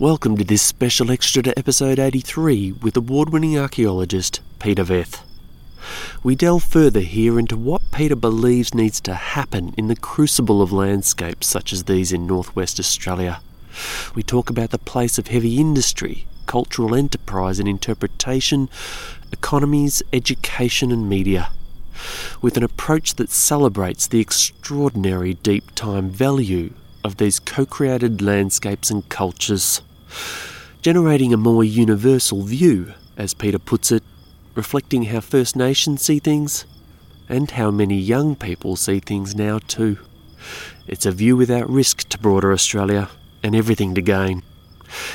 Welcome to this special extra to episode 83 with award winning archaeologist Peter Veth. We delve further here into what Peter believes needs to happen in the crucible of landscapes such as these in northwest Australia. We talk about the place of heavy industry, cultural enterprise and interpretation, economies, education, and media. With an approach that celebrates the extraordinary deep time value of these co created landscapes and cultures generating a more universal view, as Peter puts it, reflecting how First Nations see things and how many young people see things now too. It's a view without risk to broader Australia and everything to gain.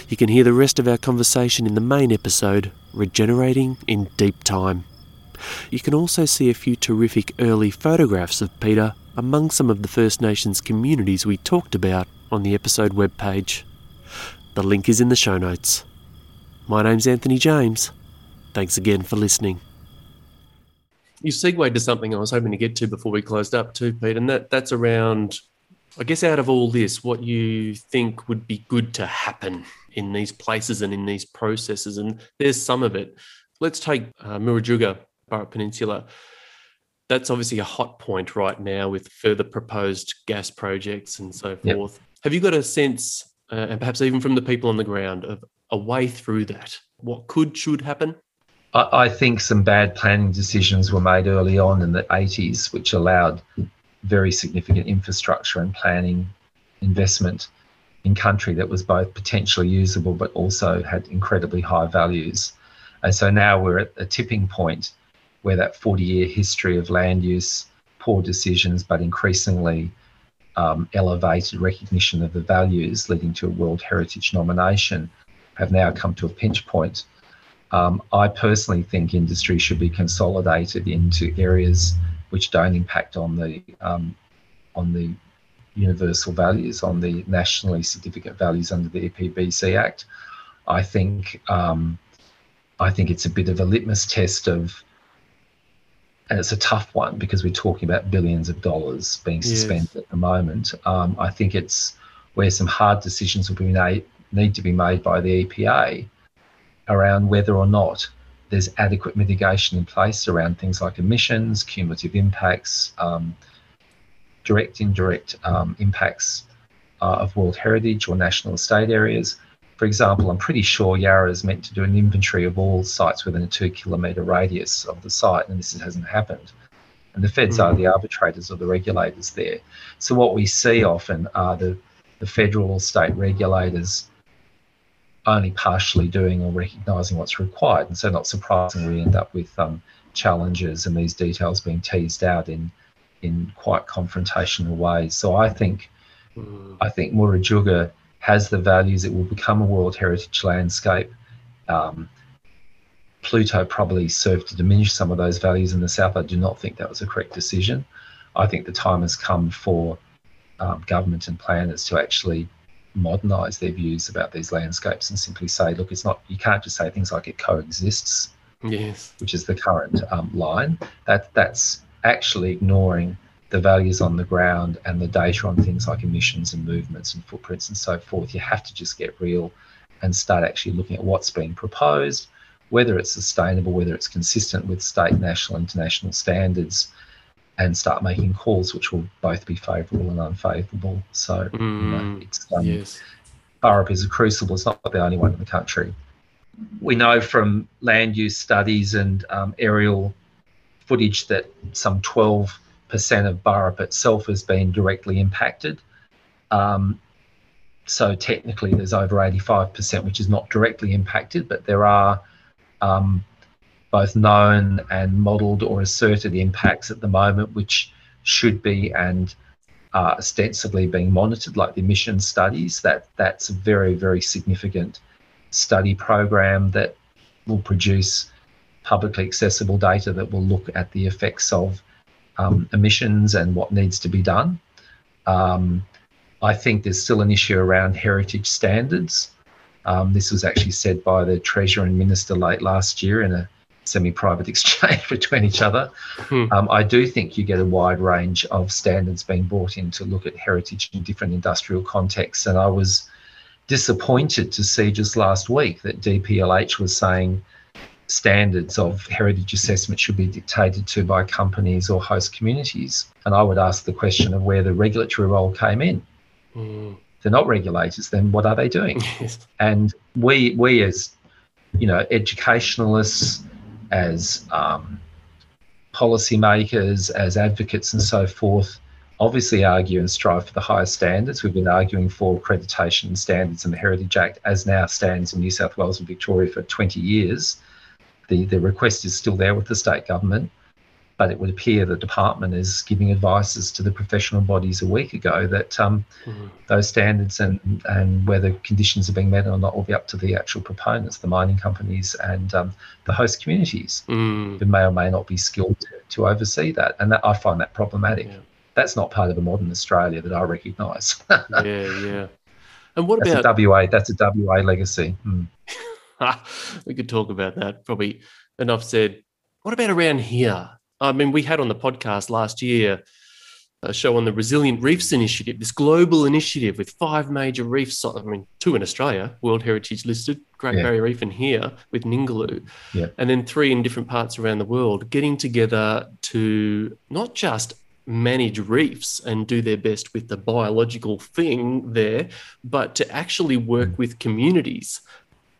You can hear the rest of our conversation in the main episode, Regenerating in Deep Time. You can also see a few terrific early photographs of Peter among some of the First Nations communities we talked about on the episode webpage. The link is in the show notes. My name's Anthony James. Thanks again for listening. You segued to something I was hoping to get to before we closed up too, Pete, and that, that's around, I guess, out of all this, what you think would be good to happen in these places and in these processes. And there's some of it. Let's take uh, Murujuga, Burrup Peninsula. That's obviously a hot point right now with further proposed gas projects and so forth. Yep. Have you got a sense uh, and perhaps even from the people on the ground of a way through that? What could, should happen? I, I think some bad planning decisions were made early on in the 80s, which allowed very significant infrastructure and planning investment in country that was both potentially usable but also had incredibly high values. And so now we're at a tipping point where that 40 year history of land use, poor decisions, but increasingly um, elevated recognition of the values leading to a World Heritage nomination have now come to a pinch point. Um, I personally think industry should be consolidated into areas which don't impact on the um, on the universal values, on the nationally significant values under the EPBC Act. I think um, I think it's a bit of a litmus test of and it's a tough one because we're talking about billions of dollars being suspended yes. at the moment. Um, I think it's where some hard decisions will be made, need to be made by the EPA around whether or not there's adequate mitigation in place around things like emissions, cumulative impacts, um, direct, indirect um, impacts uh, of World Heritage or National Estate areas, for example, I'm pretty sure Yara is meant to do an inventory of all sites within a two kilometre radius of the site, and this hasn't happened. And the feds mm. are the arbitrators or the regulators there. So what we see often are the, the federal or state regulators only partially doing or recognising what's required. And so not surprisingly, we end up with um, challenges and these details being teased out in in quite confrontational ways. So I think mm. I think Murujuga has the values, it will become a World Heritage landscape. Um, Pluto probably served to diminish some of those values in the south. I do not think that was a correct decision. I think the time has come for um, government and planners to actually modernise their views about these landscapes and simply say, look, it's not. You can't just say things like it coexists. Yes. Which is the current um, line. That that's actually ignoring the values on the ground and the data on things like emissions and movements and footprints and so forth. You have to just get real and start actually looking at what's being proposed, whether it's sustainable, whether it's consistent with state, national, international standards, and start making calls which will both be favourable and unfavourable. So mm, you know, mm, it's, um, yes. Burrup is a crucible. It's not the only one in the country. We know from land use studies and um, aerial footage that some 12 percent of Burrup itself has been directly impacted. Um, so technically, there's over 85%, which is not directly impacted, but there are um, both known and modelled or asserted impacts at the moment, which should be and are ostensibly being monitored, like the emission studies. That that's a very very significant study program that will produce publicly accessible data that will look at the effects of um, emissions and what needs to be done. Um, I think there's still an issue around heritage standards. Um, this was actually said by the Treasurer and Minister late last year in a semi private exchange between each other. Hmm. Um, I do think you get a wide range of standards being brought in to look at heritage in different industrial contexts. And I was disappointed to see just last week that DPLH was saying standards of heritage assessment should be dictated to by companies or host communities. And I would ask the question of where the regulatory role came in. Mm. They're not regulators, then what are they doing? And we, we as you know, educationalists, as um, policymakers, as advocates, and so forth, obviously argue and strive for the highest standards. We've been arguing for accreditation standards in the Heritage Act, as now stands in New South Wales and Victoria for 20 years. The, the request is still there with the state government but it would appear the department is giving advices to the professional bodies a week ago that um, mm. those standards and, and whether conditions are being met or not will be up to the actual proponents, the mining companies and um, the host communities mm. who may or may not be skilled to, to oversee that. And that, I find that problematic. Yeah. That's not part of a modern Australia that I recognise. yeah, yeah. And what that's about a WA? That's a WA legacy. Mm. we could talk about that. Probably enough said. What about around here? I mean, we had on the podcast last year a show on the Resilient Reefs Initiative, this global initiative with five major reefs. I mean, two in Australia, World Heritage listed, Great yeah. Barrier Reef, and here with Ningaloo, yeah. and then three in different parts around the world, getting together to not just manage reefs and do their best with the biological thing there, but to actually work mm. with communities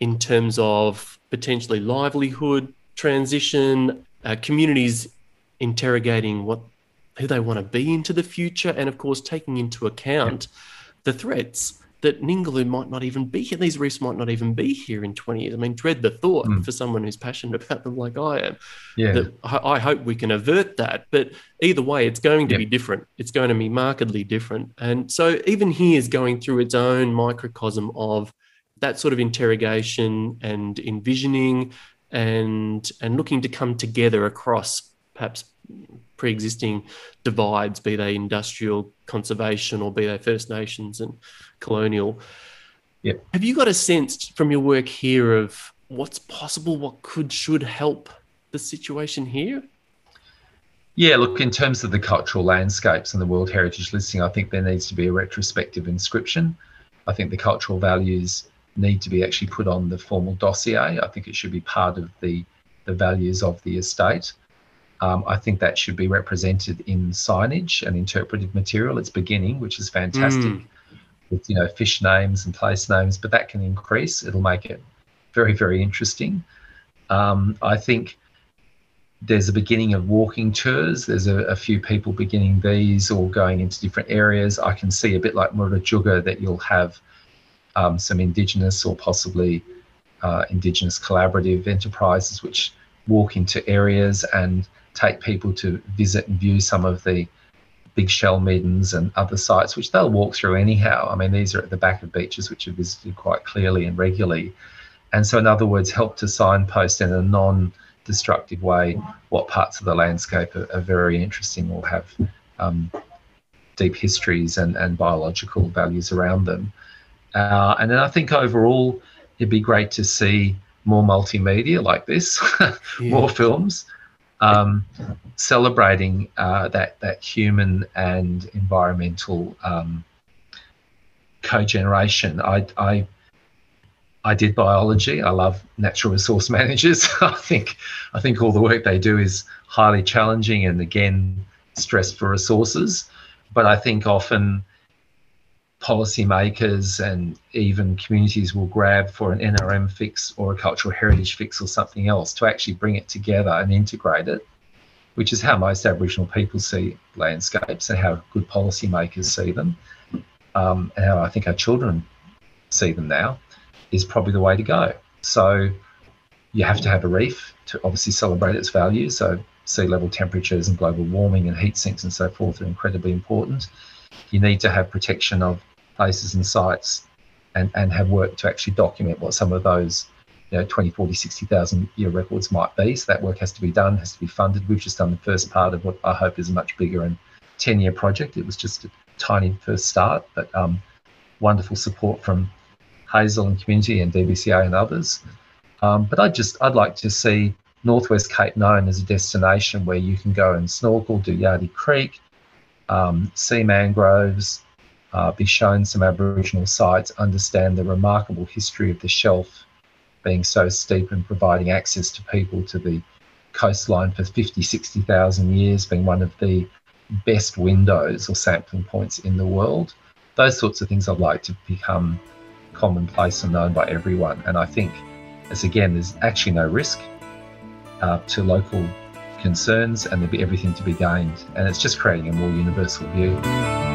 in terms of potentially livelihood transition, uh, communities interrogating what who they want to be into the future, and of course taking into account the threats that Ningaloo might not even be here. These reefs might not even be here in 20 years. I mean, dread the thought mm. for someone who's passionate about them like I am. Yeah. That I, hope we can avert that. But either way, it's going to yep. be different. It's going to be markedly different. And so even here is going through its own microcosm of that sort of interrogation and envisioning and and looking to come together across perhaps pre-existing divides, be they industrial conservation or be they First Nations and colonial. Yep. Have you got a sense from your work here of what's possible, what could, should help the situation here? Yeah, look, in terms of the cultural landscapes and the World Heritage listing, I think there needs to be a retrospective inscription. I think the cultural values need to be actually put on the formal dossier. I think it should be part of the, the values of the estate. Um, I think that should be represented in signage and interpretive material. It's beginning, which is fantastic, mm. with you know fish names and place names, but that can increase. It'll make it very, very interesting. Um, I think there's a beginning of walking tours. There's a, a, few people beginning these or going into different areas. I can see a bit like Murujuga that you'll have um, some Indigenous or possibly uh, Indigenous collaborative enterprises which walk into areas and take people to visit and view some of the big shell middens and other sites, which they'll walk through anyhow. I mean, these are at the back of beaches, which are visited quite clearly and regularly. And so, in other words, help to signpost in a non destructive way what parts of the landscape are, are very interesting or have um, deep histories and, and biological values around them. Uh, and then I think overall, it'd be great to see more multimedia like this, yeah. more films um, celebrating uh, that that human and environmental um, co-generation. I, I I did biology. I love natural resource managers. I think I think all the work they do is highly challenging and again stressed for resources. But I think often policymakers and even communities will grab for an NRM fix or a cultural heritage fix or something else to actually bring it together and integrate it, which is how most Aboriginal people see landscapes and how good policymakers see them, um, and how I think our children see them now, is probably the way to go. So you have to have a reef to obviously celebrate its value. So sea level temperatures and global warming and heat sinks and so forth are incredibly important. You need to have protection of places and sites and, and have worked to actually document what some of those you know, 20, 40, 60,000 year records might be. So that work has to be done, has to be funded. We've just done the first part of what I hope is a much bigger and 10 year project. It was just a tiny first start, but um, wonderful support from Hazel and community and DBCA and others. Um, but I'd just, I'd like to see Northwest Cape known as a destination where you can go and snorkel, do Yardy Creek, um, see mangroves, uh, be shown some Aboriginal sites, understand the remarkable history of the shelf being so steep and providing access to people to the coastline for 50, 60,000 years, being one of the best windows or sampling points in the world. Those sorts of things I'd like to become commonplace and known by everyone. And I think, as again, there's actually no risk uh, to local concerns and there'll be everything to be gained. And it's just creating a more universal view.